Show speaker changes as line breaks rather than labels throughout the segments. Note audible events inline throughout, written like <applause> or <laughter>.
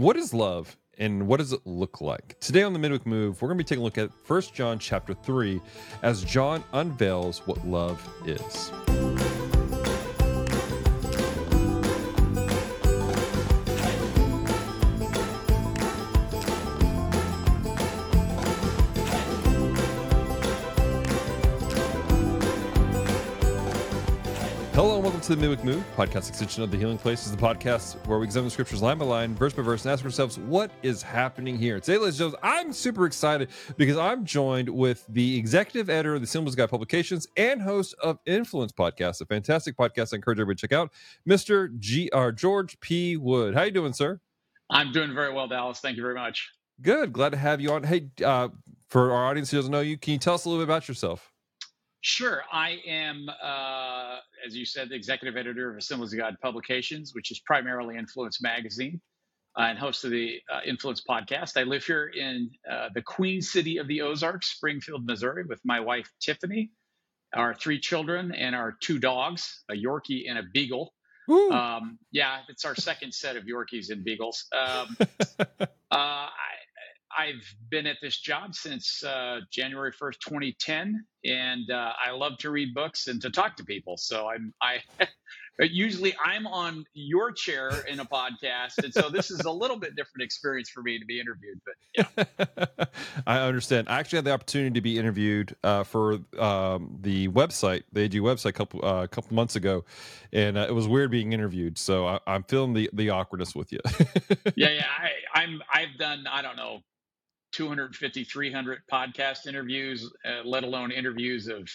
What is love and what does it look like? Today on the Midweek Move, we're going to be taking a look at First John chapter 3 as John unveils what love is. To the Midweek Move, podcast extension of the Healing Place. Is the podcast where we examine the scriptures line by line, verse by verse, and ask ourselves what is happening here. Today, ladies and gentlemen, I'm super excited because I'm joined with the executive editor of the Assemblies of God Publications and host of Influence Podcast, a fantastic podcast I encourage everybody to check out, Mr. G. R. George P. Wood. How you doing, sir?
I'm doing very well, Dallas. Thank you very much.
Good. Glad to have you on. Hey, uh, for our audience who doesn't know you, can you tell us a little bit about yourself?
Sure. I am, uh, as you said, the executive editor of Assemblies of God Publications, which is primarily Influence Magazine, uh, and host of the uh, Influence podcast. I live here in uh, the Queen City of the Ozarks, Springfield, Missouri, with my wife, Tiffany, our three children, and our two dogs, a Yorkie and a Beagle. Um, yeah, it's our second set of Yorkies and Beagles. Um, <laughs> uh, I, I've been at this job since uh, January 1st, 2010, and uh, I love to read books and to talk to people. So I'm I <laughs> usually I'm on your chair in a podcast, and so this is a little bit different experience for me to be interviewed. But
yeah, <laughs> I understand. I actually had the opportunity to be interviewed uh, for um, the website, the AG website, a couple uh, a couple months ago, and uh, it was weird being interviewed. So I, am feeling the the awkwardness with you. <laughs>
yeah, yeah. I, I'm I've done I don't know 250, 300 podcast interviews, uh, let alone interviews of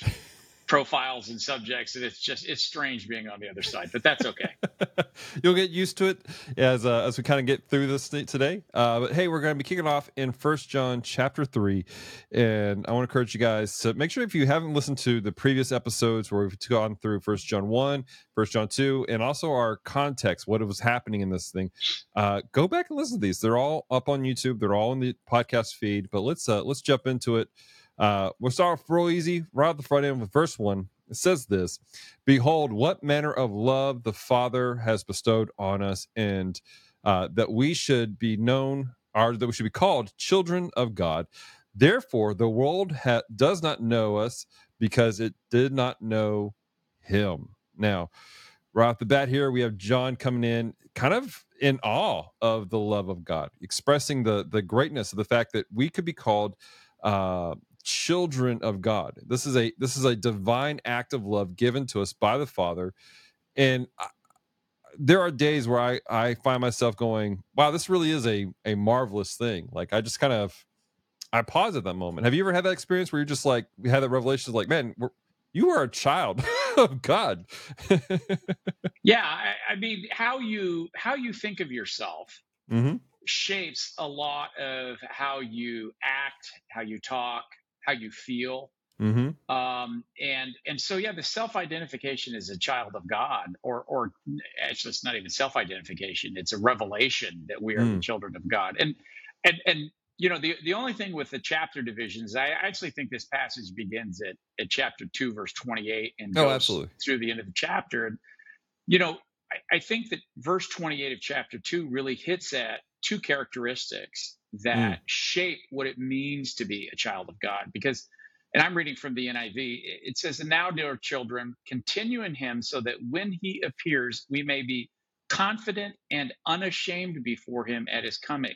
profiles and subjects. And it's just, it's strange being on the other side, but that's okay. <laughs>
You'll get used to it as, uh, as we kind of get through this today. Uh, but hey, we're going to be kicking off in First John chapter three. And I want to encourage you guys to make sure if you haven't listened to the previous episodes where we've gone through First John 1, First John 2, and also our context, what was happening in this thing, uh, go back and listen to these. They're all up on YouTube. They're all in the podcast feed, but let's, uh, let's jump into it. Uh, we'll start off real easy, right at the front end with verse one. It says this Behold, what manner of love the Father has bestowed on us, and uh, that we should be known, or that we should be called children of God. Therefore, the world ha- does not know us because it did not know him. Now, right off the bat here, we have John coming in kind of in awe of the love of God, expressing the the greatness of the fact that we could be called uh, children of God. This is a this is a divine act of love given to us by the Father, and I, there are days where I I find myself going, "Wow, this really is a a marvelous thing." Like I just kind of I pause at that moment. Have you ever had that experience where you're just like we had that revelation, like, man, you are a child <laughs> of God. <laughs>
yeah, I, I, mean, how you how you think of yourself. Mm-hmm shapes a lot of how you act, how you talk, how you feel. Mm-hmm. Um, and and so yeah, the self identification as a child of God, or or actually it's not even self identification; it's a revelation that we are mm. the children of God. And and and you know the the only thing with the chapter divisions, I actually think this passage begins at at chapter two, verse twenty eight, and oh, goes oh, absolutely. through the end of the chapter. And you know, I, I think that verse twenty eight of chapter two really hits at two characteristics that mm. shape what it means to be a child of God. Because, and I'm reading from the NIV, it says, And now, dear children, continue in him so that when he appears, we may be confident and unashamed before him at his coming.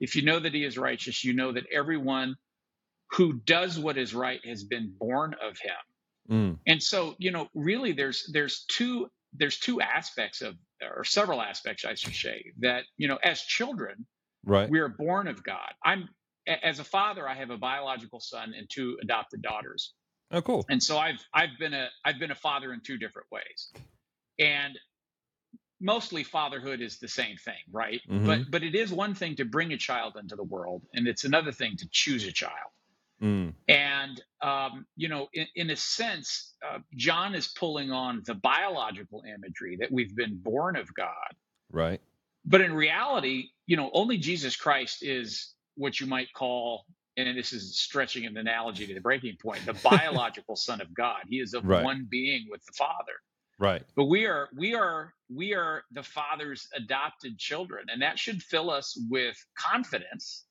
If you know that he is righteous, you know that everyone who does what is right has been born of him. Mm. And so, you know, really there's there's two there's two aspects of or several aspects I should say that, you know, as children,
Right.
We are born of God. I'm as a father, I have a biological son and two adopted daughters.
Oh, cool.
And so I've I've been a I've been a father in two different ways. And mostly fatherhood is the same thing, right? Mm-hmm. But but it is one thing to bring a child into the world, and it's another thing to choose a child. Mm. And um, you know, in, in a sense, uh, John is pulling on the biological imagery that we've been born of God,
right?
But in reality, you know, only Jesus Christ is what you might call, and this is stretching an analogy to the breaking point, the <laughs> biological Son of God. He is of right. one being with the Father.
Right.
But we are we are we are the Father's adopted children, and that should fill us with confidence.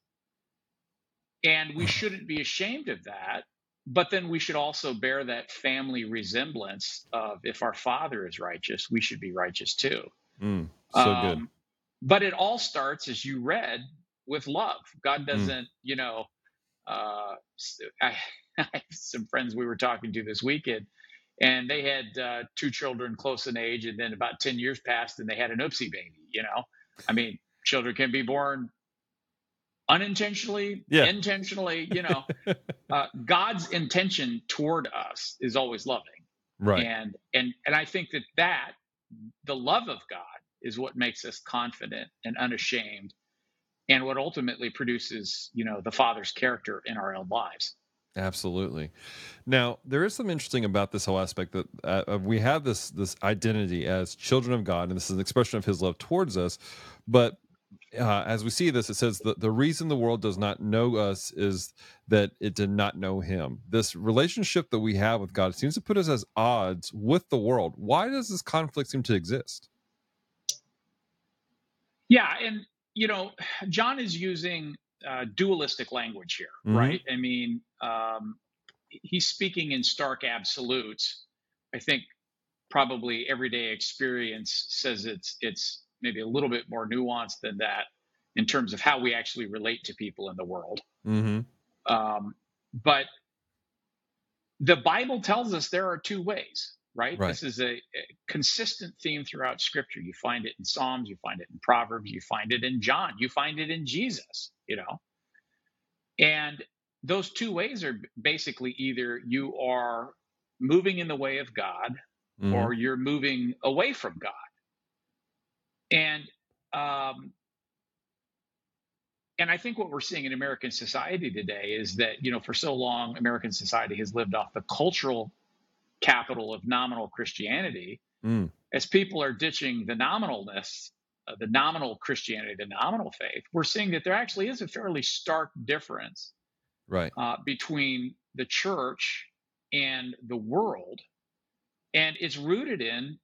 And we <sighs> shouldn't be ashamed of that. But then we should also bear that family resemblance of if our father is righteous, we should be righteous too.
Mm, so um, good.
But it all starts, as you read, with love. God mm. doesn't, mm. you know, uh, I, <laughs> I, have some friends we were talking to this weekend, and they had uh, two children close in age, and then about 10 years passed and they had an oopsie baby, you know? I mean, children can be born unintentionally, yeah. intentionally, you know. <laughs> uh, God's intention toward us is always loving.
Right.
And and and I think that that the love of God is what makes us confident and unashamed and what ultimately produces, you know, the Father's character in our own lives.
Absolutely. Now, there is some interesting about this whole aspect that uh, we have this this identity as children of God, and this is an expression of His love towards us. But uh, as we see this, it says that the reason the world does not know us is that it did not know Him. This relationship that we have with God seems to put us as odds with the world. Why does this conflict seem to exist?
Yeah, and you know, <sighs> John is using uh, dualistic language here, mm-hmm. right? I mean, um, he's speaking in stark absolutes. I think probably everyday experience says it's it's maybe a little bit more nuanced than that in terms of how we actually relate to people in the world.
Mm-hmm. Um,
but the Bible tells us there are two ways, right? right. This is a, a, consistent theme throughout Scripture. You find it in Psalms, you find it in Proverbs, you find it in John, you find it in Jesus you know and those two ways are basically either you are moving in the way of god mm-hmm. or you're moving away from god and um and I think what we're seeing in American society today is that, you know, for so long, American society has lived off the cultural capital of nominal Christianity. Mm. As people are ditching the nominalness uh, the nominal Christianity, the nominal faith, we're seeing that there actually is a fairly stark difference
right.
Uh, between the church and the world. And it's rooted in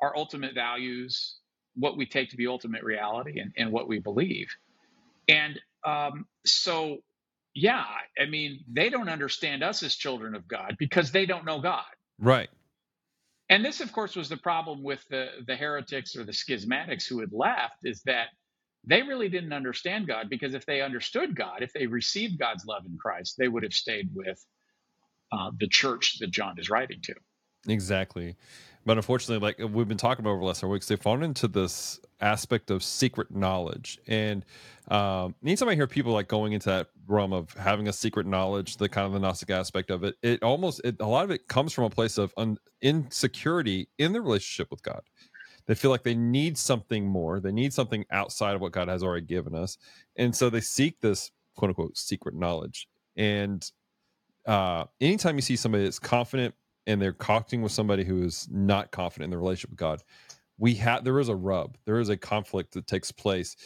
our ultimate values, what we take to be ultimate reality, and, and what we believe. And um, so, yeah, I mean, they don't understand us as children of God because they don't know God.
Right.
And this, of course, was the problem with the, the heretics or the schismatics who had left is that they really didn't understand God because if they understood God, if they received God's love in Christ, they would have stayed with uh, the church that John is writing to.
Exactly. But unfortunately, like we've been talking about over the last several weeks, they've fallen into this aspect of secret knowledge. And um, anytime I hear people like going into that realm of having a secret knowledge, the kind of the Gnostic aspect of it, it almost it, a lot of it comes from a place of un, insecurity in their relationship with God. They feel like they need something more. They need something outside of what God has already given us, and so they seek this quote unquote secret knowledge. And uh, anytime you see somebody that's confident and they're talking with somebody who is not confident in the relationship with God, we have there is a rub there is a conflict that takes place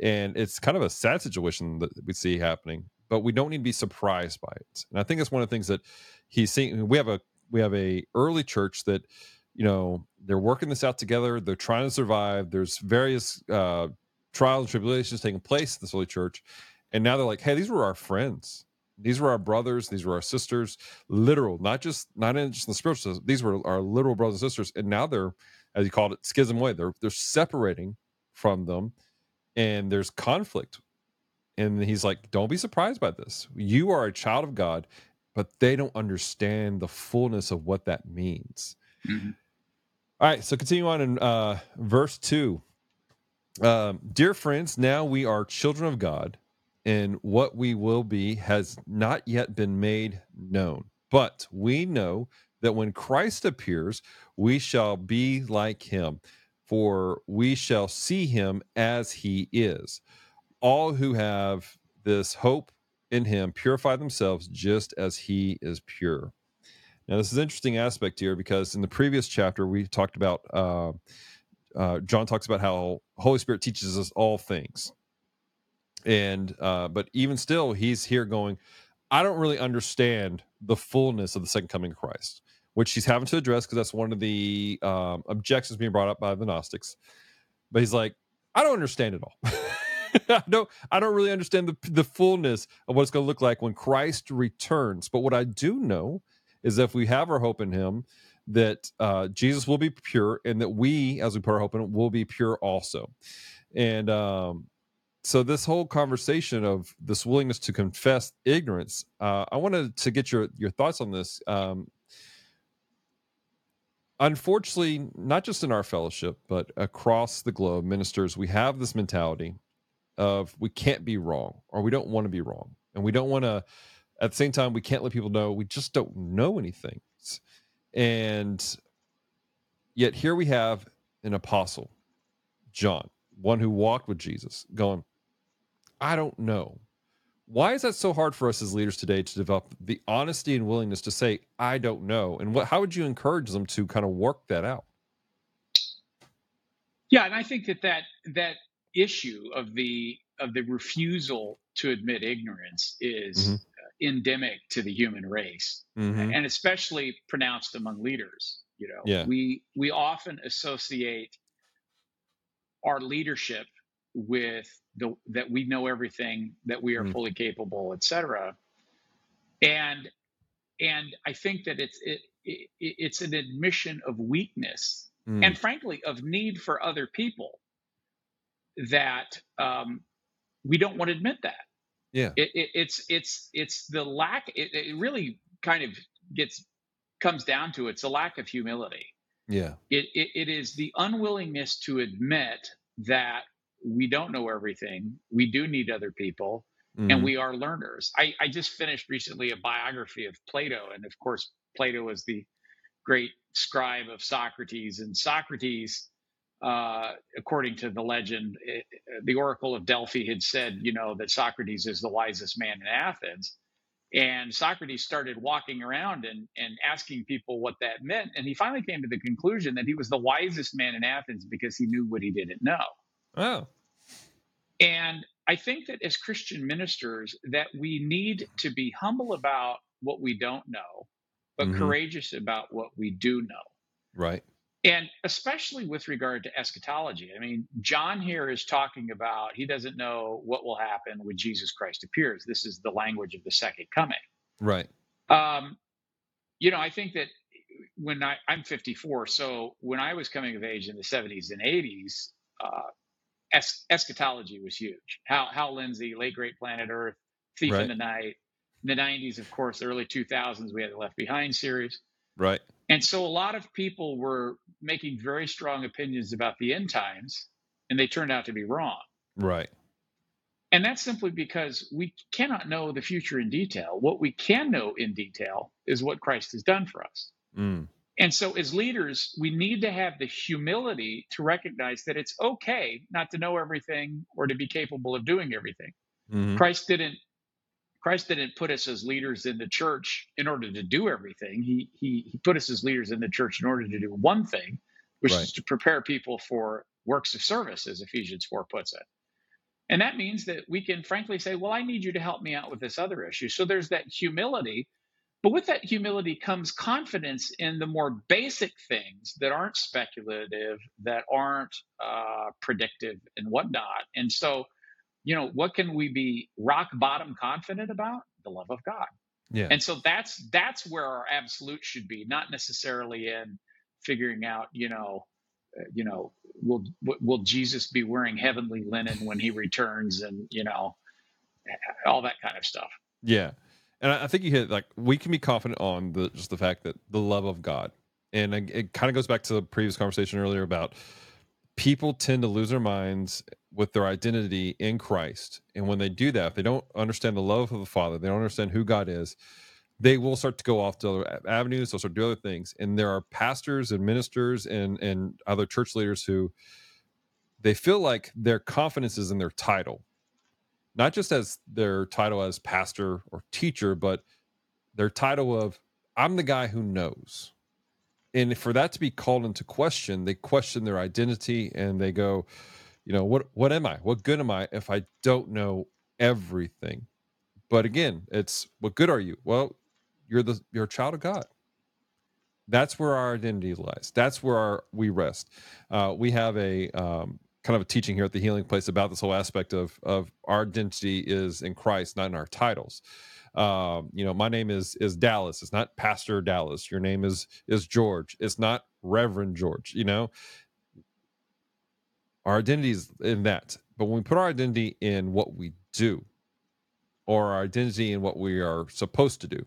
and it's kind of a sad situation that we see happening but we don't need to be surprised by it. And i think that's one of the things that he's seeing we have a we have a early church that you know they're working this out together they're trying to survive there's various uh trials and tribulations taking place in this early church and now they're like hey these were our friends these were our brothers these were our sisters literal not just not in just the spiritual these were our literal brothers and sisters and now they're as he called it, schism way. They're they're separating from them, and there's conflict. And he's like, "Don't be surprised by this. You are a child of God, but they don't understand the fullness of what that means." Mm-hmm. All right, so continue on in uh, verse two. Um, Dear friends, now we are children of God, and what we will be has not yet been made known. But we know that when Christ appears, we shall be like him, for we shall see him as he is. All who have this hope in him purify themselves just as he is pure. Now, this is an interesting aspect here because in the previous chapter, we talked about, uh, uh, John talks about how Holy Spirit teaches us all things. And, uh, but even still, he's here going, I don't really understand the fullness of the second coming of Christ which he's having to address because that's one of the um, objections being brought up by the Gnostics. But he's like, I don't understand it all. <laughs> I don't I don't really understand the the fullness of what it's going to look like when Christ returns. But what I do know is if we have our hope in Him, that uh, Jesus will be pure, and that we, as we put our hope in Him, will be pure also. And um, so, this whole conversation of this willingness to confess ignorance, uh, I wanted to get your your thoughts on this. Um, unfortunately, not just in our fellowship, but across the globe, ministers, we have this mentality of we can't be wrong or we don't want to be wrong. And we don't want to, at the same time, we can't let people know we just don't know anything. And yet here we have an apostle, John, one who walked with Jesus, going, I don't know. Why is that so hard for us as leaders today to develop the honesty and willingness to say, I don't know? And what, how would you encourage them to kind of work that out?
Yeah, and I think that that that issue of the of the refusal to admit ignorance is mm-hmm. endemic to the human race, mm-hmm. and especially pronounced among leaders. You know, yeah. we we often associate our leadership with the, that we know everything, that we are mm. fully capable, etc. And and I think that it's it, it it's an admission of weakness mm. and frankly of need for other people that um, we don't want to admit that.
Yeah,
it, it, it's it's it's the lack. It, really kind of gets comes down to it's a lack of humility.
Yeah,
it, it is the unwillingness to admit that we don't know everything. We do need other people, mm-hmm. and we are learners. I, I just finished recently a biography of Plato, and of course, Plato was the great scribe of Socrates, and Socrates. Uh, according to the legend, it, the Oracle of Delphi had said, you know, that Socrates is the wisest man in Athens. And Socrates started walking around and, and asking people what that meant. And he finally came to the conclusion that he was the wisest man in Athens because he knew what he didn't know.
Oh.
And I think that as Christian ministers that we need to be humble about what we don't know, but mm-hmm. courageous about what we do know.
Right.
And especially with regard to eschatology. I mean, John here is talking about he doesn't know what will happen when Jesus Christ appears. This is the language of the second coming.
Right.
Um, you know, I think that when I, I'm 54, so when I was coming of age in the 70s and 80s, uh, es- eschatology was huge. Hal, Hal Lindsey, late great Planet Earth, Thief right. in the Night. In the 90s, of course, early 2000s, we had the Left Behind series.
Right.
And so a lot of people were making very strong opinions about the end times, and they turned out to be wrong.
Right.
And that's simply because we cannot know the future in detail. What we can know in detail is what Christ has done for us. Mm. And so, as leaders, we need to have the humility to recognize that it's okay not to know everything or to be capable of doing everything. Mm-hmm. Christ didn't. Christ didn't put us as leaders in the church in order to do everything. He he, he put us as leaders in the church in order to do one thing, which right. is to prepare people for works of service, as Ephesians four puts it. And that means that we can frankly say, "Well, I need you to help me out with this other issue." So there's that humility but with that humility comes confidence in the more basic things that aren't speculative, that aren't uh, predictive, and whatnot. And so, you know, what can we be rock bottom confident about? The love of God.
Yeah.
And so that's that's where our absolute should be, not necessarily in figuring out, you know, uh, you know, will will Jesus be wearing heavenly linen when he returns, and you know, all that kind of stuff.
Yeah and I think you hit like we can be confident on the just the fact that the love of God, and it kind of goes back to the previous conversation earlier about people tend to lose their minds with their identity in Christ, and when they do that, if they don't understand the love of the Father, they don't understand who God is, they will start to go off to other avenues. They'll start to do other things, and there are pastors and ministers and and other church leaders who they feel like their confidence is in their title not just as their title as pastor or teacher, but their title of I'm the guy who knows. And for that to be called into question, they question their identity and they go, you know, what what am I? What good am I if I don't know everything? But again, it's what good are you? Well, you're the you're a child of God. That's where our identity lies. That's where our, we rest. Uh, we have a um, kind of a teaching here at the Healing Place about this whole aspect of of our identity is in Christ, not in our titles. Um, you know, my name is is Dallas. It's not Pastor Dallas. Your name is is George. It's not Reverend George. You know, our identity is in that. But when we put our identity in what we do, or our identity in what we are supposed to do,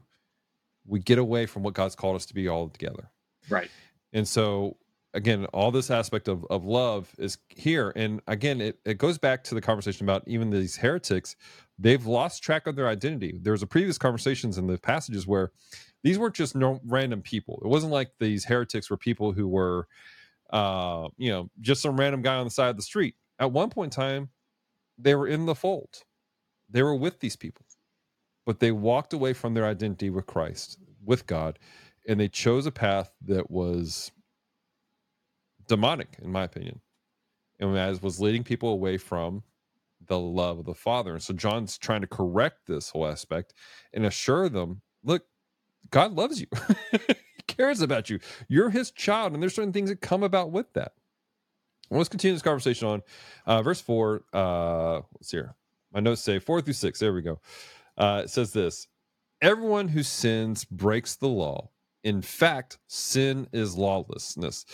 we get away from what God's called us to be all together.
Right.
And so again, all this aspect of, of love is here. And again, it, it goes back to the conversation about even these heretics, they've lost track of their identity. There was a previous conversations in the passages where these weren't just no random people. It wasn't like these heretics were people who were uh, you know, just some random guy on the side of the street. At one point in time, they were in the fold. They were with these people. But they walked away from their identity with Christ, with God, and they chose a path that was demonic, in my opinion, and as was leading people away from the love of the Father. And so John's trying to correct this whole aspect and assure them, look, God loves you. <laughs> He cares about you. You're his child, and there's certain things that come about with that. Well, let's continue this conversation on uh, verse four. Uh, see here. My notes say four through six. There we go. Uh, it says this Everyone who sins breaks the law. In fact, sin is lawlessness.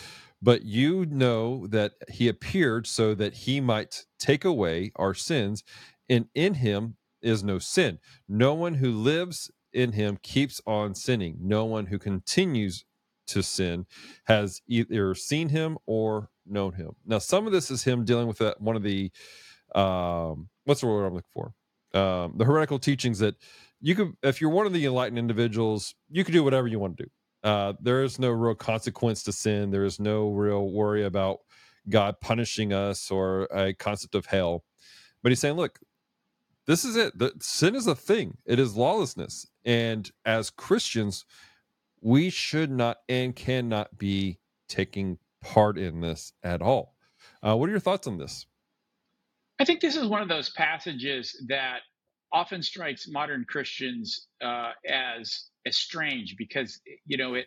But you know that he appeared so that he might take away our sins, and in him is no sin. No one who lives in him keeps on sinning. No one who continues to sin has either seen him or known him. Now, some of this is him dealing with that, one of the um, what's the word I'm looking for? Um, the heretical teachings that you could, if you're one of the enlightened individuals, you could do whatever you want to do. Uh, there is no real consequence to sin. There is no real worry about God punishing us or a concept of hell. But he's saying, look, this is it. The, sin is a thing. It is lawlessness, and as Christians, we should not and cannot be taking part in this at all. Uh, what are your thoughts on this?
I think this is one of those passages that often strikes modern Christians uh, as as strange because you know it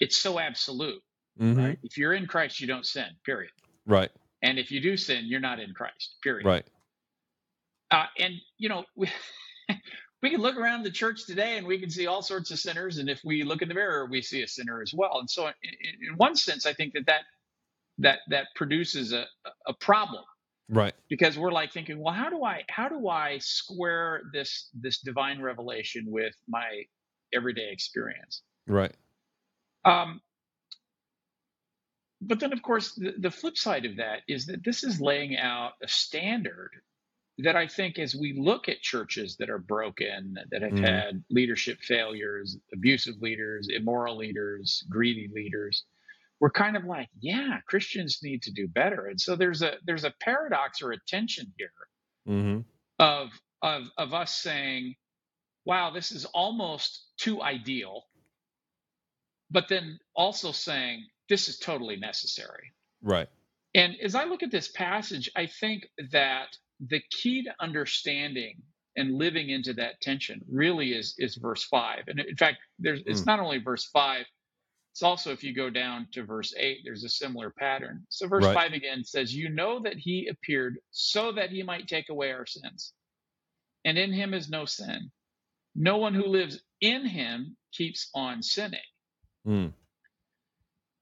it's so absolute. Mm-hmm. Right? If you're in Christ, you don't sin. Period.
Right.
And if you do sin, you're not in Christ. Period.
Right.
Uh, and you know, <laughs> we, we can look around the church today and we can see all sorts of sinners. And if we look in the mirror, we see a sinner as well. And so, in, in one sense, I think that that that that produces a a problem,
right?
Because we're like thinking, well, how do I how do I square this this divine revelation with my everyday experience?
Right.
Um, but then, of course, the, the flip side of that is that this is laying out a standard that I think as we look at churches that are broken, that have mm. had leadership failures, abusive leaders, immoral leaders, greedy leaders, we're kind of like, yeah, Christians need to do better. And so there's a there's a paradox or a tension here mm-hmm. of of of us saying, wow, this is almost too ideal, but then also saying this is totally necessary.
Right.
And as I look at this passage, I think that the key to understanding and living into that tension really is is verse five. And in fact, there's it's mm. not only verse five. It's also if you go down to verse eight, there's a similar pattern. So verse right. five again says, "You know that he appeared so that he might take away our sins, and in him is no sin. No one who lives in him keeps on sinning." Mm.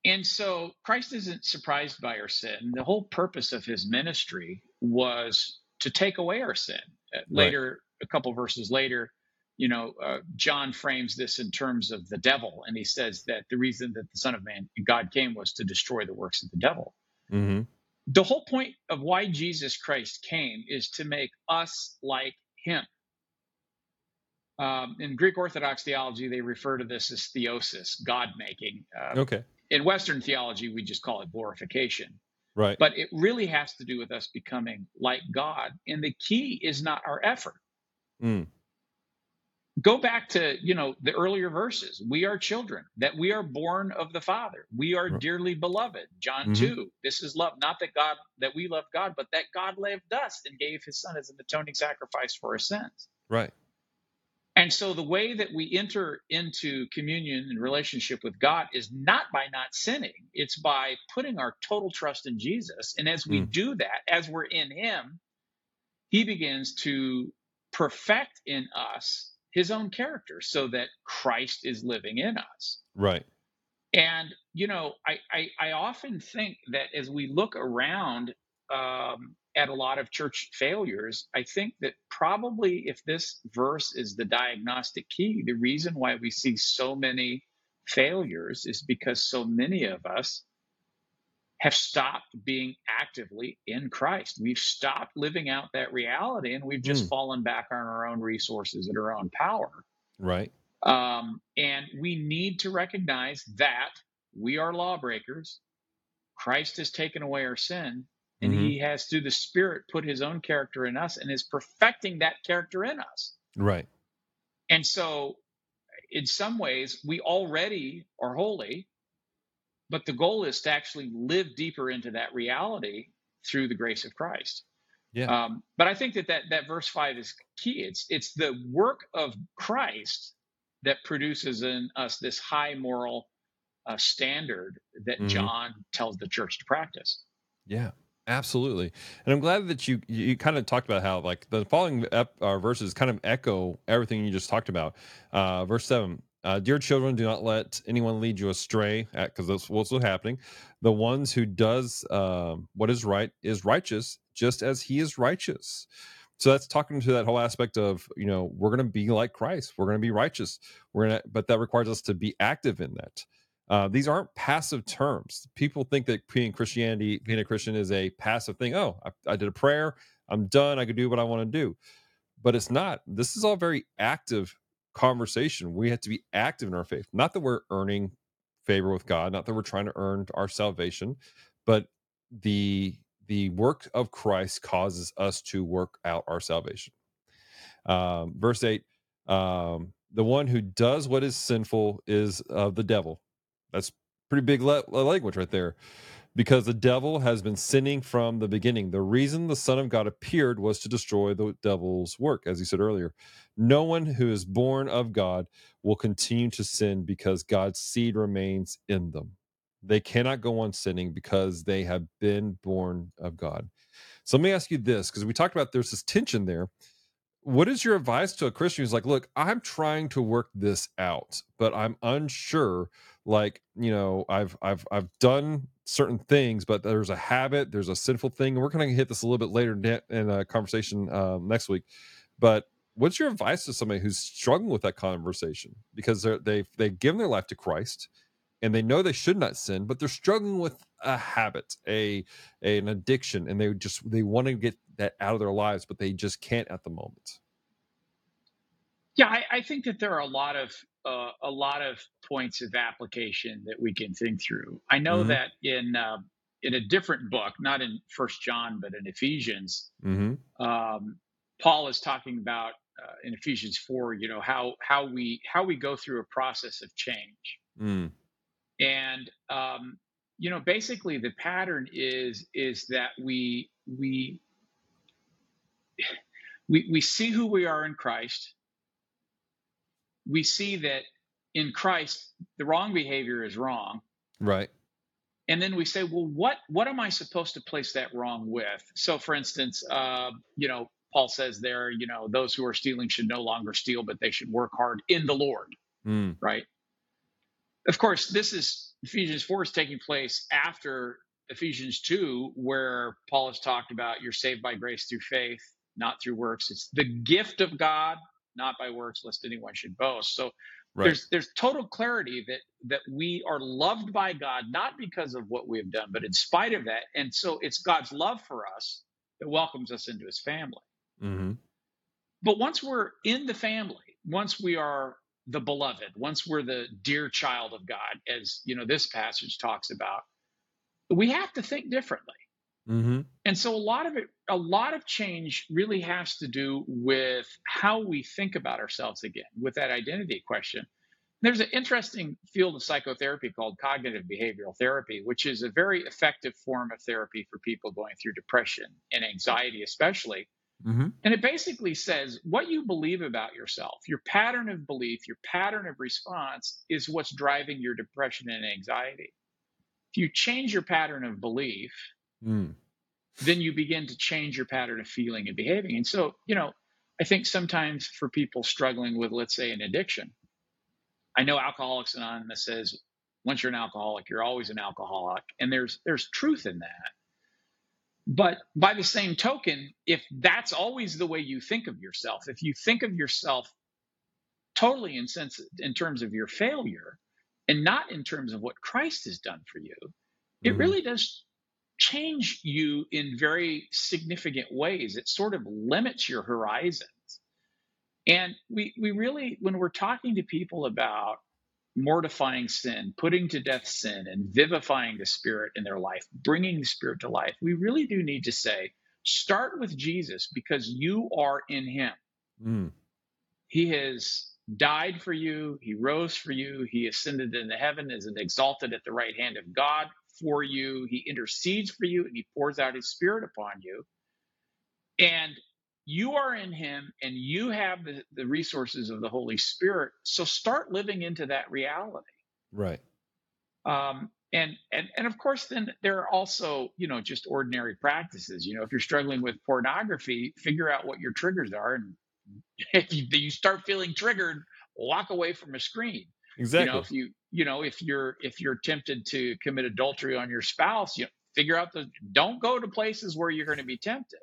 And so Christ isn't surprised by our sin. The whole purpose of his ministry was to take away our sin. Uh, later, right. a couple verses later, you know, uh, John frames this in terms of the devil, and he says that the reason that the Son of Man, God came, was to destroy the works of the devil. Mm-hmm. The whole point of why Jesus Christ came is to make us like Him. Um, in Greek Orthodox theology, they refer to this as theosis, God making.
Uh, okay.
In Western theology, we just call it glorification.
Right.
But it really has to do with us becoming like God. And the key is not our effort. Mm. Go back to, you know, the earlier verses. We are children, that we are born of the Father. We are dearly beloved. John mm-hmm. 2. This is love, not that God that we love God, but that God loved us and gave his son as an atoning sacrifice for our sins.
Right.
And so the way that we enter into communion and relationship with God is not by not sinning, it's by putting our total trust in Jesus. And as we mm. do that, as we're in Him, He begins to perfect in us His own character so that Christ is living in us.
Right.
And, you know, I, I, I often think that as we look around um, at a lot of church failures, I think that probably if this verse is the diagnostic key, the reason why we see so many failures is because so many of us have stopped being actively in Christ. We've stopped living out that reality and we've just mm. fallen back on our own resources and our own power.
Right.
Um, and we need to recognize that we are lawbreakers. Christ has taken away our sin and mm-hmm. he has through the spirit put his own character in us and is perfecting that character in us.
Right.
And so in some ways we already are holy but the goal is to actually live deeper into that reality through the grace of christ.
Yeah.
Um, but i think that, that that verse 5 is key. It's it's the work of christ that produces in us this high moral uh, standard that mm-hmm. john tells the church to practice.
Yeah Absolutely, and I'm glad that you you kind of talked about how like the following ep, uh, verses kind of echo everything you just talked about. Uh, verse seven: uh, Dear children, do not let anyone lead you astray, because that's what's happening. The ones who does um, what is right is righteous, just as he is righteous. So that's talking to that whole aspect of you know we're going to be like Christ, we're going to be righteous, we're going to, but that requires us to be active in that. Uh, these aren't passive terms. People think that being Christianity, being a Christian, is a passive thing. Oh, I, I did a prayer. I'm done. I can do what I want to do. But it's not. This is all very active conversation. We have to be active in our faith. Not that we're earning favor with God, not that we're trying to earn our salvation, but the the work of Christ causes us to work out our salvation. Um, verse eight: um, the one who does what is sinful is of the devil that's pretty big le- language right there. Because the devil has been sinning from the beginning. The reason the Son of God appeared was to destroy the devil's work, as he said earlier. No one who is born of God will continue to sin because God's seed remains in them. They cannot go on sinning because they have been born of God. So let me ask you this because we talked about there's this tension there what is your advice to a Christian who's like, look, I'm trying to work this out, but I'm unsure. Like, you know, I've I've I've done certain things, but there's a habit, there's a sinful thing. And we're going to hit this a little bit later in a conversation um, next week. But what's your advice to somebody who's struggling with that conversation because they're, they've they've given their life to Christ and they know they should not sin, but they're struggling with a habit, a, a an addiction, and they just they want to get that out of their lives, but they just can't at the moment.
Yeah, I, I think that there are a lot of uh, a lot of points of application that we can think through. I know mm-hmm. that in uh, in a different book, not in First John, but in Ephesians, mm-hmm. um, Paul is talking about uh, in Ephesians four. You know how how we how we go through a process of change, mm. and um, you know basically the pattern is is that we we <sighs> we, we see who we are in Christ. We see that in Christ, the wrong behavior is wrong.
Right.
And then we say, well, what what am I supposed to place that wrong with? So, for instance, uh, you know, Paul says there, you know, those who are stealing should no longer steal, but they should work hard in the Lord. Mm. Right. Of course, this is Ephesians 4 is taking place after Ephesians 2, where Paul has talked about you're saved by grace through faith not through works. It's the gift of God, not by works, lest anyone should boast. So right. there's there's total clarity that that we are loved by God not because of what we have done, but in spite of that. And so it's God's love for us that welcomes us into His family. Mm-hmm. But once we're in the family, once we are the beloved, once we're the dear child of God, as you know this passage talks about, we have to think differently. Mm-hmm. And so a lot of it, a lot of change really has to do with how we think about ourselves again, with that identity question. There's an interesting field of psychotherapy called cognitive behavioral therapy, which is a very effective form of therapy for people going through depression and anxiety, especially, Mm-hmm. And it basically says what you believe about yourself, your pattern of belief, your pattern of response is what's driving your depression and anxiety. If you change your pattern of belief, mm. then you begin to change your pattern of feeling and behaving. And so, you know, I think sometimes for people struggling with, let's say, an addiction, I know Alcoholics Anonymous says once you're an alcoholic, you're always an alcoholic, and there's there's truth in that. But by the same token, if that's always the way you think of yourself, if you think of yourself totally in sense in terms of your failure and not in terms of what Christ has done for you, mm-hmm. it really does change you in very significant ways. It sort of limits your horizons. And we we really when we're talking to people about mortifying sin, putting to death sin, and vivifying the Spirit in their life, bringing the Spirit to life, we really do need to say, start with Jesus because you are in Him. Mm. He has died for you, He rose for you, He ascended into heaven, is exalted at the right hand of God for you, He intercedes for you, and He pours out His Spirit upon you. And you are in him and you have the, the resources of the holy spirit. So start living into that reality.
Right.
Um, and and and of course then there are also you know just ordinary practices. You know if you're struggling with pornography figure out what your triggers are and <laughs> if you, you start feeling triggered walk away from a screen.
Exactly
you know if you you know if you're if you're tempted to commit adultery on your spouse you know, figure out the don't go to places where you're going to be tempted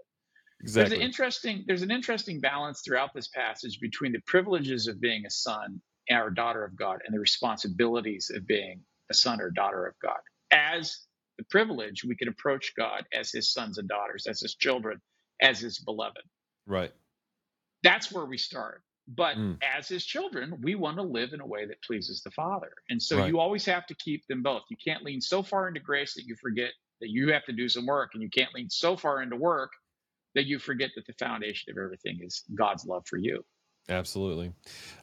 Exactly. There's an interesting there's an interesting balance throughout this passage between the privileges of being a son or daughter of God and the responsibilities of being a son or daughter of God. As the privilege, we can approach God as his sons and daughters, as his children, as his beloved.
Right.
That's where we start. But mm. as his children, we want to live in a way that pleases the Father. And so right. you always have to keep them both. You can't lean so far into grace that you forget that you have to do some work, and you can't lean so far into work that you forget that the foundation of everything is God's love for you.
Absolutely.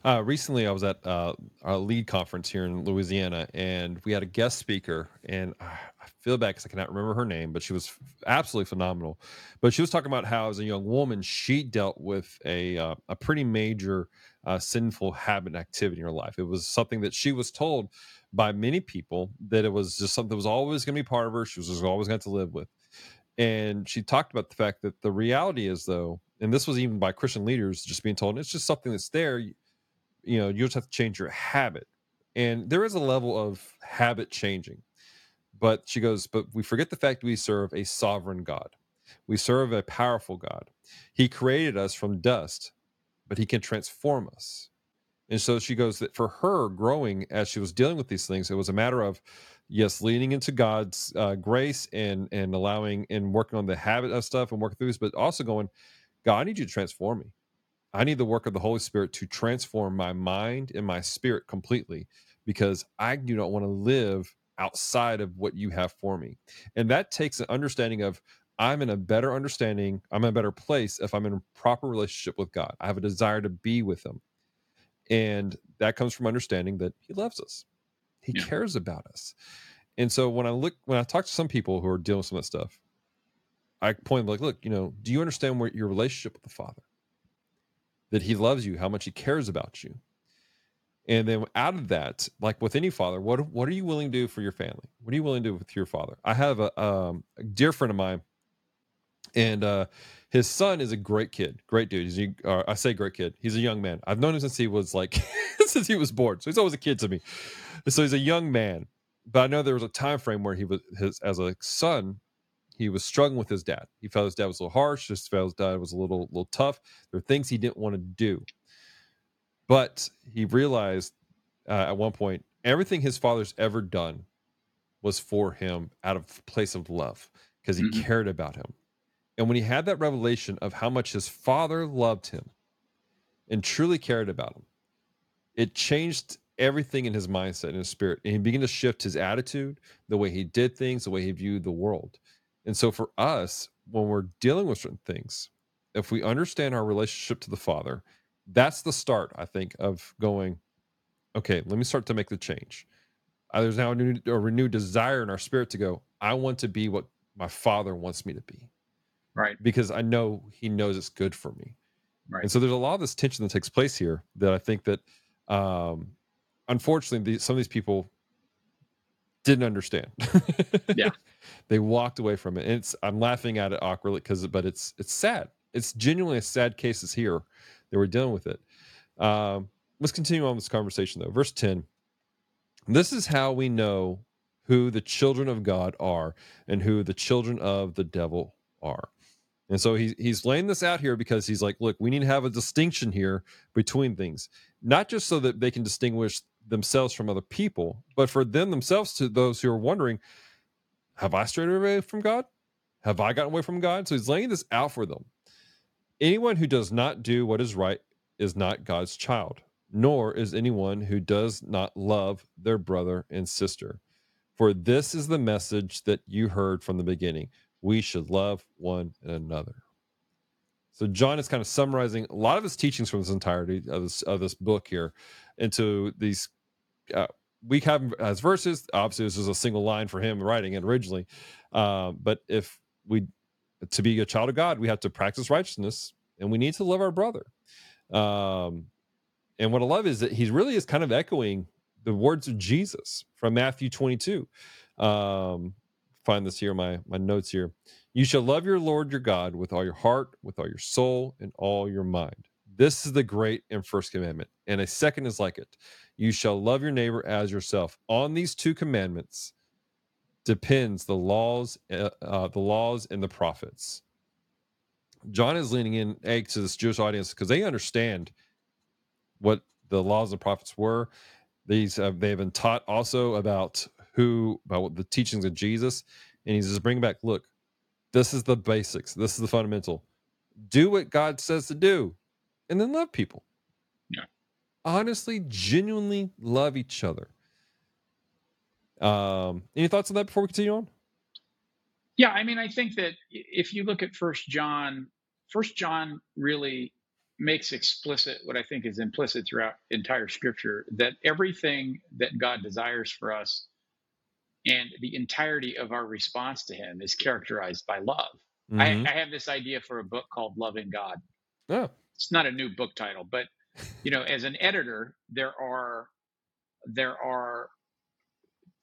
Uh, recently, I was at uh, our lead conference here in Louisiana, and we had a guest speaker. And I feel bad because I cannot remember her name, but she was absolutely phenomenal. But she was talking about how, as a young woman, she dealt with a uh, a pretty major uh, sinful habit activity in her life. It was something that she was told by many people that it was just something that was always going to be part of her. She was always going to live with and she talked about the fact that the reality is though and this was even by christian leaders just being told it's just something that's there you, know you just have to change your habit. And there is a level of habit changing but she goes but we forget the fact we serve a sovereign god. We serve a powerful god. He created us from dust but he can transform us. And so she goes that for her growing as she was dealing with these things it was a matter of yes, leaning into God's uh, grace and and allowing and working on the habit of stuff and working through this, but also going, God, I need you to transform me. I need the work of the Holy Spirit to transform my mind and my spirit completely because I do not want to live outside of what you have for me. And that takes an understanding of I'm in a better understanding, I'm in a better place if I'm in a proper relationship with God. I have a desire to be with him. And that comes from understanding that he loves us. He yeah. cares about us. And so when I look, when I talk to some people who are dealing with some of that stuff, I point like, look, you know, do you understand where your relationship with the Father? That He loves you, how much He cares about you. And then out of that, like with any father, what what are you willing to do for your family? What are you willing to do with your father? I have a, um, a dear friend of mine, and uh, his son is a great kid, great dude. He's a, uh, I say great kid. He's a young man. I've known him since he was like <laughs> since he was born, so he's always a kid to me so he's a young man but i know there was a time frame where he was his as a son he was struggling with his dad he felt his dad was a little harsh just felt his dad was a little little tough there were things he didn't want to do but he realized uh, at one point everything his father's ever done was for him out of place of love because he mm-hmm. cared about him and when he had that revelation of how much his father loved him and truly cared about him it changed everything in his mindset and his spirit. And he began to shift his attitude, the way he did things, the way he viewed the world. And so for us, when we're dealing with certain things, if we understand our relationship to the Father, that's the start, I think, of going, okay, let me start to make the change. Uh, there's now a, new, a renewed desire in our spirit to go, I want to be what my Father wants me to be.
Right.
Because I know he knows it's good for me.
Right.
And so there's a lot of this tension that takes place here that I think that um unfortunately some of these people didn't understand.
yeah. <laughs>
They walked away from it. And it's I'm laughing at it awkwardly because but it's it's sad. It's genuinely a sad cases here that we're dealing with it. Um, let's continue on this conversation though. Verse 10. This is how we know who the children of God are and who the children of the devil are. And so he's he's laying this out here because he's like, look, we need to have a distinction here between things, not just so that they can distinguish themselves from other people, but for them themselves to those who are wondering, have I strayed away from God? Have I gotten away from God? So he's laying this out for them. Anyone who does not do what is right is not God's child, nor is anyone who does not love their brother and sister. For this is the message that you heard from the beginning. We should love one another. So John is kind of summarizing a lot of his teachings from this entirety of this, of this book here into these. Uh, we have as verses. Obviously, this is a single line for him writing it originally. Uh, but if we to be a child of God, we have to practice righteousness, and we need to love our brother. Um, and what I love is that he really is kind of echoing the words of Jesus from Matthew 22. Um, find this here, my my notes here. You shall love your Lord your God with all your heart, with all your soul, and all your mind. This is the great and first commandment, and a second is like it. You shall love your neighbor as yourself. On these two commandments depends the laws, uh, uh, the laws and the prophets. John is leaning in egg to this Jewish audience because they understand what the laws and prophets were. These uh, they've been taught also about who about the teachings of Jesus, and he's just bringing back. Look, this is the basics. This is the fundamental. Do what God says to do, and then love people.
Yeah,
honestly, genuinely love each other. Um, any thoughts on that before we continue on?
Yeah, I mean, I think that if you look at First John, First John really makes explicit what I think is implicit throughout entire Scripture that everything that God desires for us and the entirety of our response to Him is characterized by love. Mm-hmm. I, I, have this idea for a book called Loving God.
Oh.
It's not a new book title, but you know, as an editor, there are there are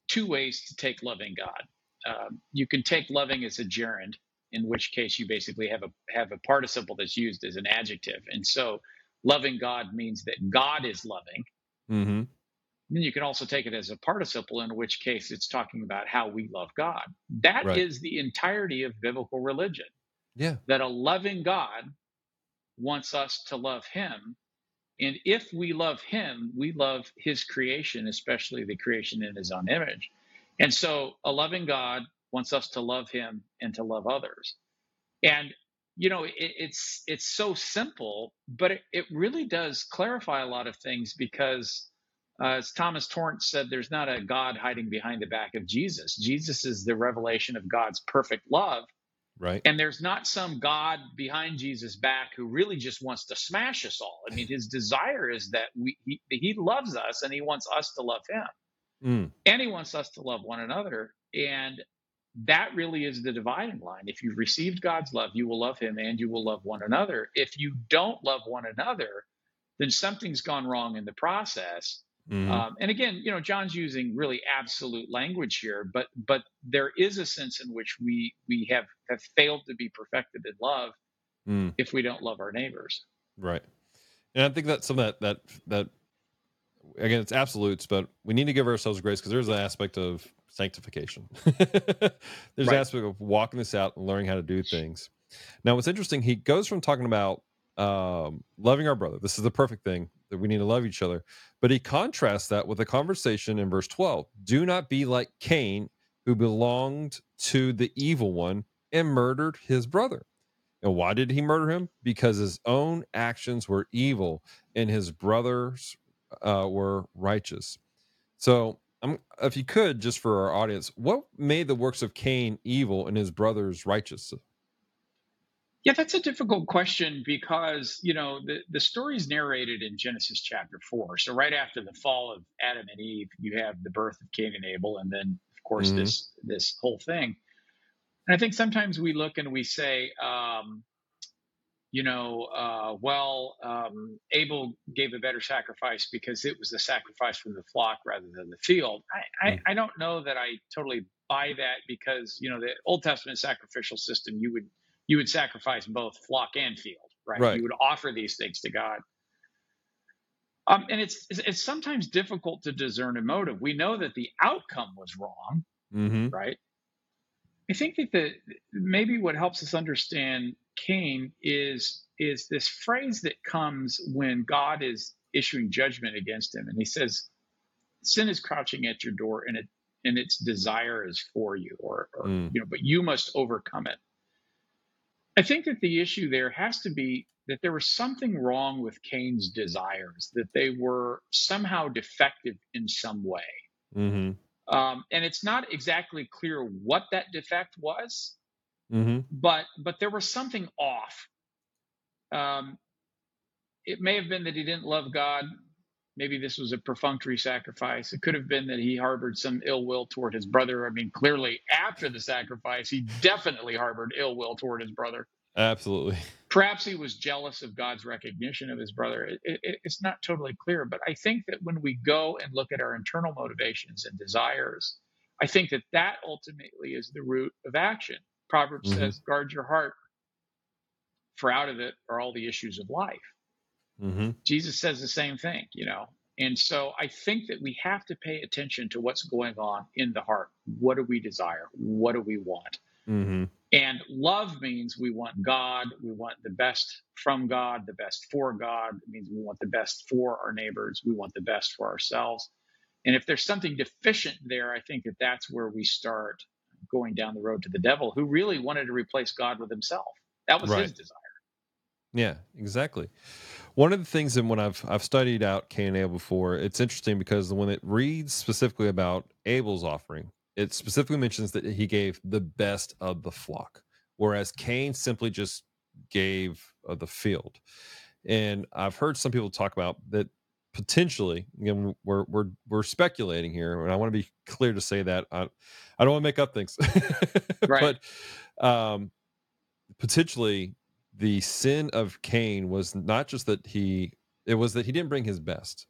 two ways to take loving God. Um, you can take loving as a gerund, in which case you basically have a have a participle that's used as an adjective, and so loving God means that God is loving.
Mm-hmm.
Then you can also take it as a participle, in which case it's talking about how we love God. That right. is the entirety of biblical religion.
Yeah,
that a loving God wants us to love Him, and if we love Him, we love His creation, especially the creation in His own image. And so, a loving God wants us to love Him and to love others. And you know, it, it's it's so simple, but it, it really does clarify a lot of things because, uh, as Thomas Torrance said, there's not a God hiding behind the back of Jesus. Jesus is the revelation of God's perfect love.
Right.
And there's not some God behind Jesus' back who really just wants to smash us all. I mean, his desire is that we he, he loves us and he wants us to love him.
Mm.
And he wants us to love one another. And that really is the dividing line. If you've received God's love, you will love him and you will love one another. If you don't love one another, then something's gone wrong in the process. Mm-hmm. Um, and again, you know, John's using really absolute language here, but but there is a sense in which we we have have failed to be perfected in love mm. if we don't love our neighbors.
Right, and I think that's some that that that again it's absolutes, but we need to give ourselves grace because there's an aspect of sanctification. <laughs> There's right. aspect of walking this out and learning how to do things. Now, what's interesting, he goes from talking about um, loving our brother. This is the perfect thing that we need to love each other. But he contrasts that with a conversation in verse 12. Do not be like Cain, who belonged to the evil one and murdered his brother. And why did he murder him? Because his own actions were evil and his brothers uh, were righteous. So um, if you could, just for our audience, what made the works of Cain evil and his brothers righteous?
Yeah, that's a difficult question because, you know, the, the story is narrated in Genesis chapter four. So right after the fall of Adam and Eve, you have the birth of Cain and Abel, and then of course mm-hmm. this this whole thing. And I think sometimes we look and we say, um, you know, uh, well, um, Abel gave a better sacrifice because it was a sacrifice from the flock rather than the field. I, I, mm. I, don't know that I totally buy that because you know the Old Testament sacrificial system, you would you would sacrifice both flock and field, right? right. You would offer these things to God. Um, and it's it's sometimes difficult to discern a motive. We know that the outcome was wrong, mm-hmm. right? I think that the maybe what helps us understand Cain is is this phrase that comes when God is issuing judgment against him, and He says, "Sin is crouching at your door, and it and its desire is for you, or, or mm. you know, but you must overcome it." I think that the issue there has to be that there was something wrong with Cain's desires, that they were somehow defective in some way. Mm-hmm. Um, and it's not exactly clear what that defect was, mm-hmm. but but there was something off. Um, it may have been that he didn't love God. Maybe this was a perfunctory sacrifice. It could have been that he harbored some ill will toward his brother. I mean, clearly after the sacrifice, he definitely harbored ill will toward his brother.
Absolutely.
Perhaps he was jealous of God's recognition of his brother. It, it, it's not totally clear, but I think that when we go and look at our internal motivations and desires, I think that that ultimately is the root of action. Proverbs mm-hmm. says, guard your heart, for out of it are all the issues of life. Mm-hmm. Jesus says the same thing, you know. And so I think that we have to pay attention to what's going on in the heart. What do we desire? What do we want? Mm-hmm. And love means we want God, we want the best from God, the best for God. It means we want the best for our neighbors, we want the best for ourselves. And if there's something deficient there, I think that that's where we start going down the road to the devil, who really wanted to replace God with himself. That was right. his desire.
Yeah, exactly. One of the things and when I've I've studied out Cain and Abel before, it's interesting because when it reads specifically about Abel's offering, it specifically mentions that he gave the best of the flock, whereas Cain simply just gave uh, the field. And I've heard some people talk about that potentially. You know, we're we're we're speculating here, and I want to be clear to say that I I don't want to make up things, <laughs> right. but um, potentially the sin of Cain was not just that he it was that he didn't bring his best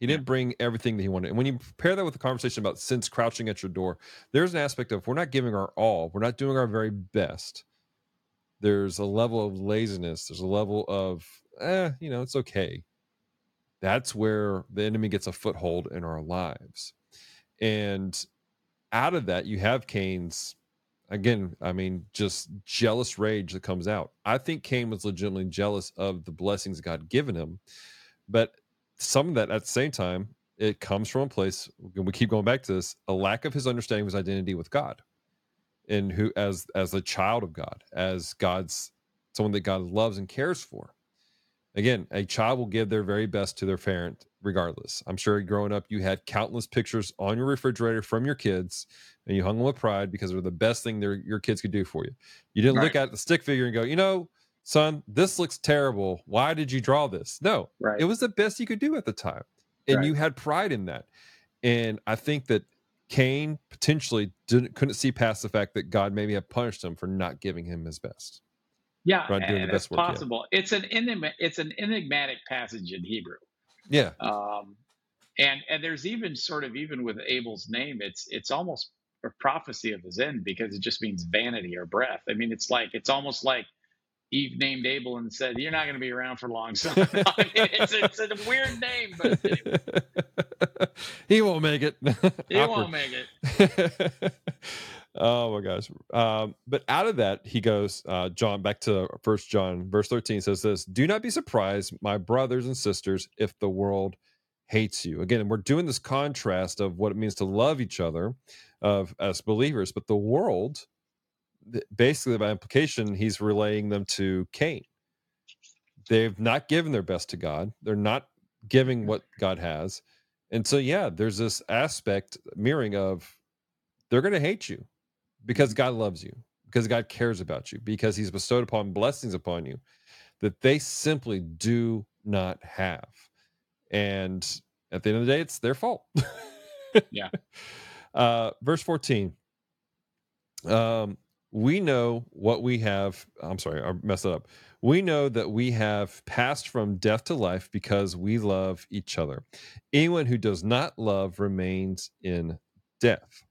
he didn't bring everything that he wanted. And when you pair that with the conversation about sin's crouching at your door, there's an aspect of we're not giving our all, we're not doing our very best. There's a level of laziness, there's a level of, eh, you know, it's okay. That's where the enemy gets a foothold in our lives. And out of that, you have Cain's, again, I mean, just jealous rage that comes out. I think Cain was legitimately jealous of the blessings God given him. But some of that at the same time, it comes from a place, and we keep going back to this, a lack of his understanding of his identity with God and who as as a child of God, as God's someone that God loves and cares for. Again, a child will give their very best to their parent regardless. I'm sure growing up you had countless pictures on your refrigerator from your kids and you hung them with pride because they're the best thing your kids could do for you. You didn't right. look at the stick figure and go, you know, son, this looks terrible. Why did you draw this? No, right. it was the best you could do at the time. And right. you had pride in that. And I think that Cain potentially didn't couldn't see past the fact that God maybe had punished him for not giving him his best.
Yeah, and it's possible. It's an enigma, it's an enigmatic passage in Hebrew.
Yeah.
Um, and and there's even sort of even with Abel's name, it's it's almost a prophecy of his end because it just means vanity or breath. I mean, it's like it's almost like Eve named Abel and said, "You're not going to be around for long." <laughs> So I mean, it's, it's, a weird name, but anyway. <laughs>
he won't make it. <laughs>
he won't make it.
Oh my gosh! Um, but out of that, he goes, uh, John, back to First John, verse thirteen says this: "Do not be surprised, my brothers and sisters, if the world." hates you again we're doing this contrast of what it means to love each other of as believers but the world basically by implication he's relaying them to cain they've not given their best to god they're not giving what god has and so yeah there's this aspect mirroring of they're going to hate you because god loves you because god cares about you because he's bestowed upon blessings upon you that they simply do not have and at the end of the day it's their fault
yeah <laughs>
uh verse 14 um we know what we have. I'm sorry, I messed it up. We know that we have passed from death to life because we love each other. Anyone who does not love remains in death.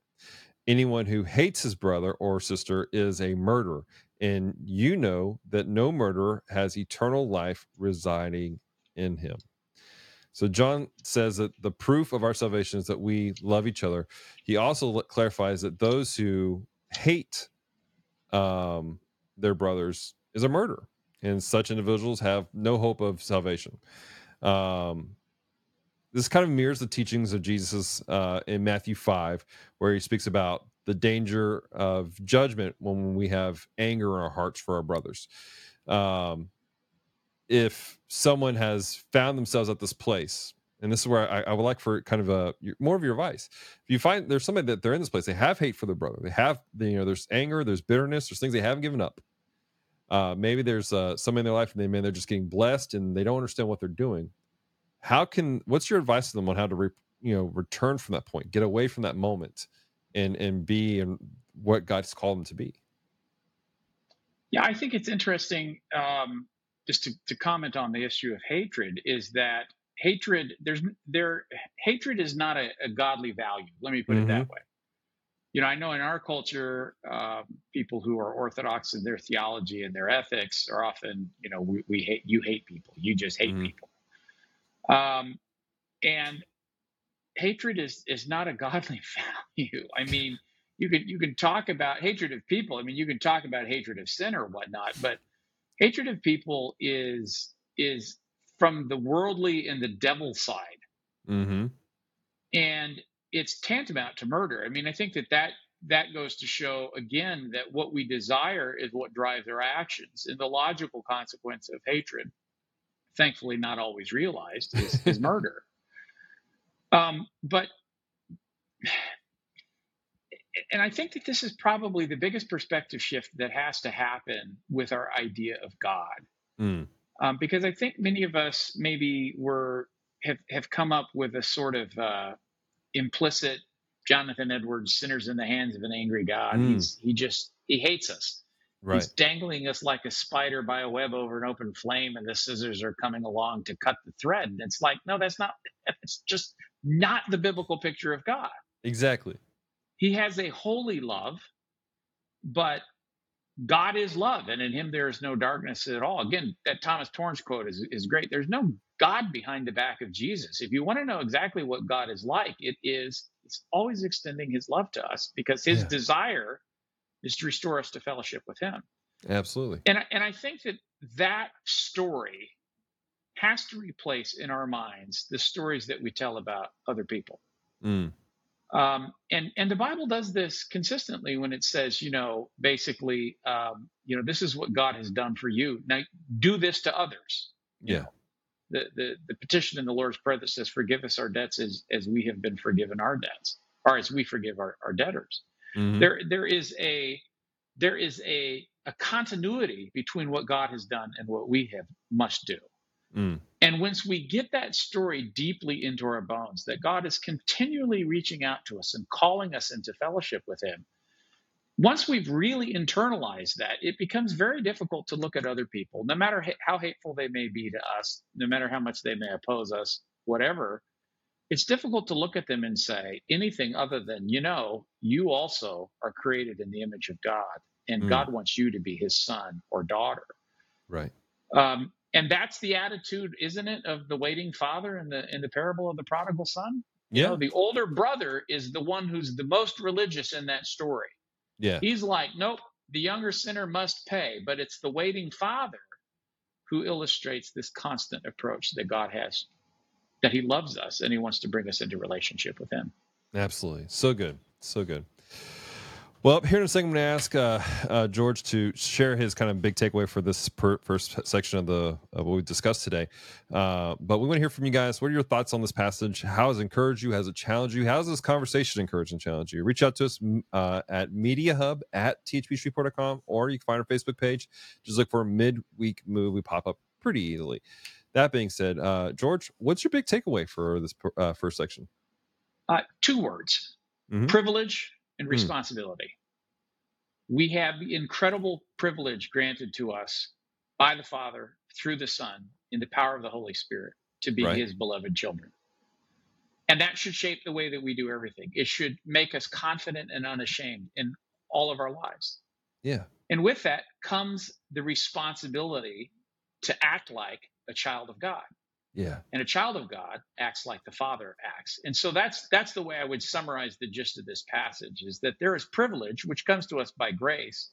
Anyone who hates his brother or sister is a murderer, and you know that no murderer has eternal life residing in him. So John says that the proof of our salvation is that we love each other. He also clarifies that those who hate um, their brothers is a murder, and such individuals have no hope of salvation. Um, this kind of mirrors the teachings of Jesus uh, in Matthew 5, where he speaks about the danger of judgment when we have anger in our hearts for our brothers. Um, if someone has found themselves at this place, and this is where I, I would like for kind of a more of your advice. If you find there's somebody that they're in this place, they have hate for their brother, they have you know there's anger, there's bitterness, there's things they haven't given up. Uh, maybe there's uh, somebody in their life and they man they're just getting blessed and they don't understand what they're doing how can what's your advice to them on how to re, you know return from that point get away from that moment and and be and what god's called them to be
yeah i think it's interesting um, just to, to comment on the issue of hatred is that hatred there's there hatred is not a, a godly value let me put mm-hmm. it that mm-hmm. way you know i know in our culture uh, people who are orthodox in their theology and their ethics are often you know we, we hate you hate people you just hate mm-hmm. people um, and hatred is is not a godly <laughs> value. I mean, you can you can talk about hatred of people. I mean, you can talk about hatred of sin or whatnot, but hatred of people is is from the worldly and the devil side, mm-hmm. and it's tantamount to murder. I mean, I think that that that goes to show again that what we desire is what drives our actions, and the logical consequence of hatred thankfully not always realized, is, <laughs> is murder. Um, but, and I think that this is probably the biggest perspective shift that has to happen with our idea of God. Mm. Um, because I think many of us maybe were have, have come up with a sort of uh, implicit Jonathan Edwards sinners in the hands of an angry God. Mm. He's he just he hates us. Right. He's dangling us like a spider by a web over an open flame, and the scissors are coming along to cut the thread. And it's like, no, that's not, <laughs> it's just not the biblical picture of God.
Exactly.
He has a holy love, but God is love, and in him there is no darkness at all. Again, that Thomas Torrance quote is, is great. There's no God behind the back of Jesus. If you want to know exactly what God is like, it is it's always extending his love to us because his yeah. desire is to restore us to fellowship with him.
Absolutely.
And and i think that that story has to replace in our minds the stories that we tell about other people. Mm. um, and and the bible does this consistently when it says you know basically um, you know this is what god has done for you. Now do this to others.
Yeah.
the, the the petition in the lord's prayer that says forgive us our debts as as we have been forgiven our debts or as we forgive our, our debtors Mm-hmm. There, there is a there is a a continuity between what God has done and what we have must do. Mm. And once we get that story deeply into our bones, that God is continually reaching out to us and calling us into fellowship with Him, once we've really internalized that, it becomes very difficult to look at other people, no matter how hateful they may be to us, no matter how much they may oppose us, whatever it's difficult to look at them and say anything other than, you know, you also are created in the image of God, and mm. God wants you to be his son or daughter.
Right.
Um, and that's the attitude, isn't it, of the waiting father in the in the parable of the prodigal son?
Yeah.
You know, the older brother is the one who's the most religious in that story.
Yeah.
He's like, nope, the younger sinner must pay, but it's the waiting father who illustrates this constant approach that God has that he loves us and he wants to bring us into relationship with him.
Absolutely. So good. So good. Well, here in a second, I'm going to ask uh, uh, George to share his kind of big takeaway for this per, first section of the of what we discussed today. Uh, but we want to hear from you guys. What are your thoughts on this passage? How has it encouraged you? Has it challenged you? How has this conversation encouraged and challenged you? Reach out to us uh, at MediaHub at thpshreveport.com or you can find our Facebook page. Just look for midweek move. We pop up pretty easily. That being said, uh, George, what's your big takeaway for this uh, first section?
Uh, two words: mm-hmm. privilege and hmm. responsibility. Mm. we have incredible privilege granted to us by the Father through the Son in the power of the Holy Spirit to be right. his beloved children. And that should shape the way that we do everything. It should make us confident and unashamed in all of our lives.
Yeah.
And with that comes the responsibility to act like a child of God.
Yeah.
And a child of God acts like the Father acts. And so that's that's the way I would summarize the gist of this passage is that there is privilege which comes to us by grace.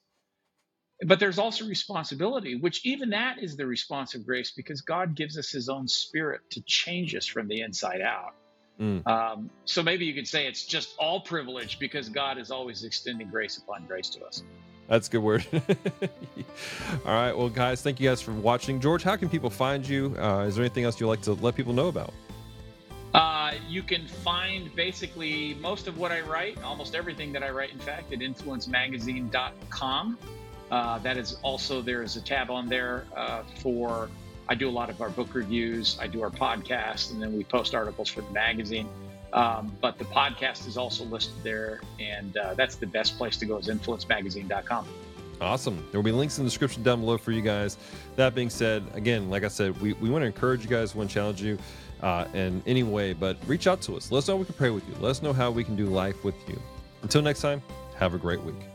But there's also responsibility, which even that is the response of grace because God gives us his own spirit to change us from the inside out. Mm. Um, so maybe you could say it's just all privilege because God is always extending grace upon grace to us.
That's a good word. <laughs> All right. Well, guys, thank you guys for watching. George, how can people find you? Uh, is there anything else you'd like to let people know about?
Uh, you can find basically most of what I write, almost everything that I write, in fact, at influencemagazine.com. Uh, that is also, there is a tab on there uh, for, I do a lot of our book reviews, I do our podcast, and then we post articles for the magazine. Um, but the podcast is also listed there, and uh, that's the best place to go is influencemagazine.com.
Awesome. There will be links in the description down below for you guys. That being said, again, like I said, we, we want to encourage you guys, want to challenge you uh, in any way, but reach out to us. Let us know we can pray with you. Let us know how we can do life with you. Until next time, have a great week.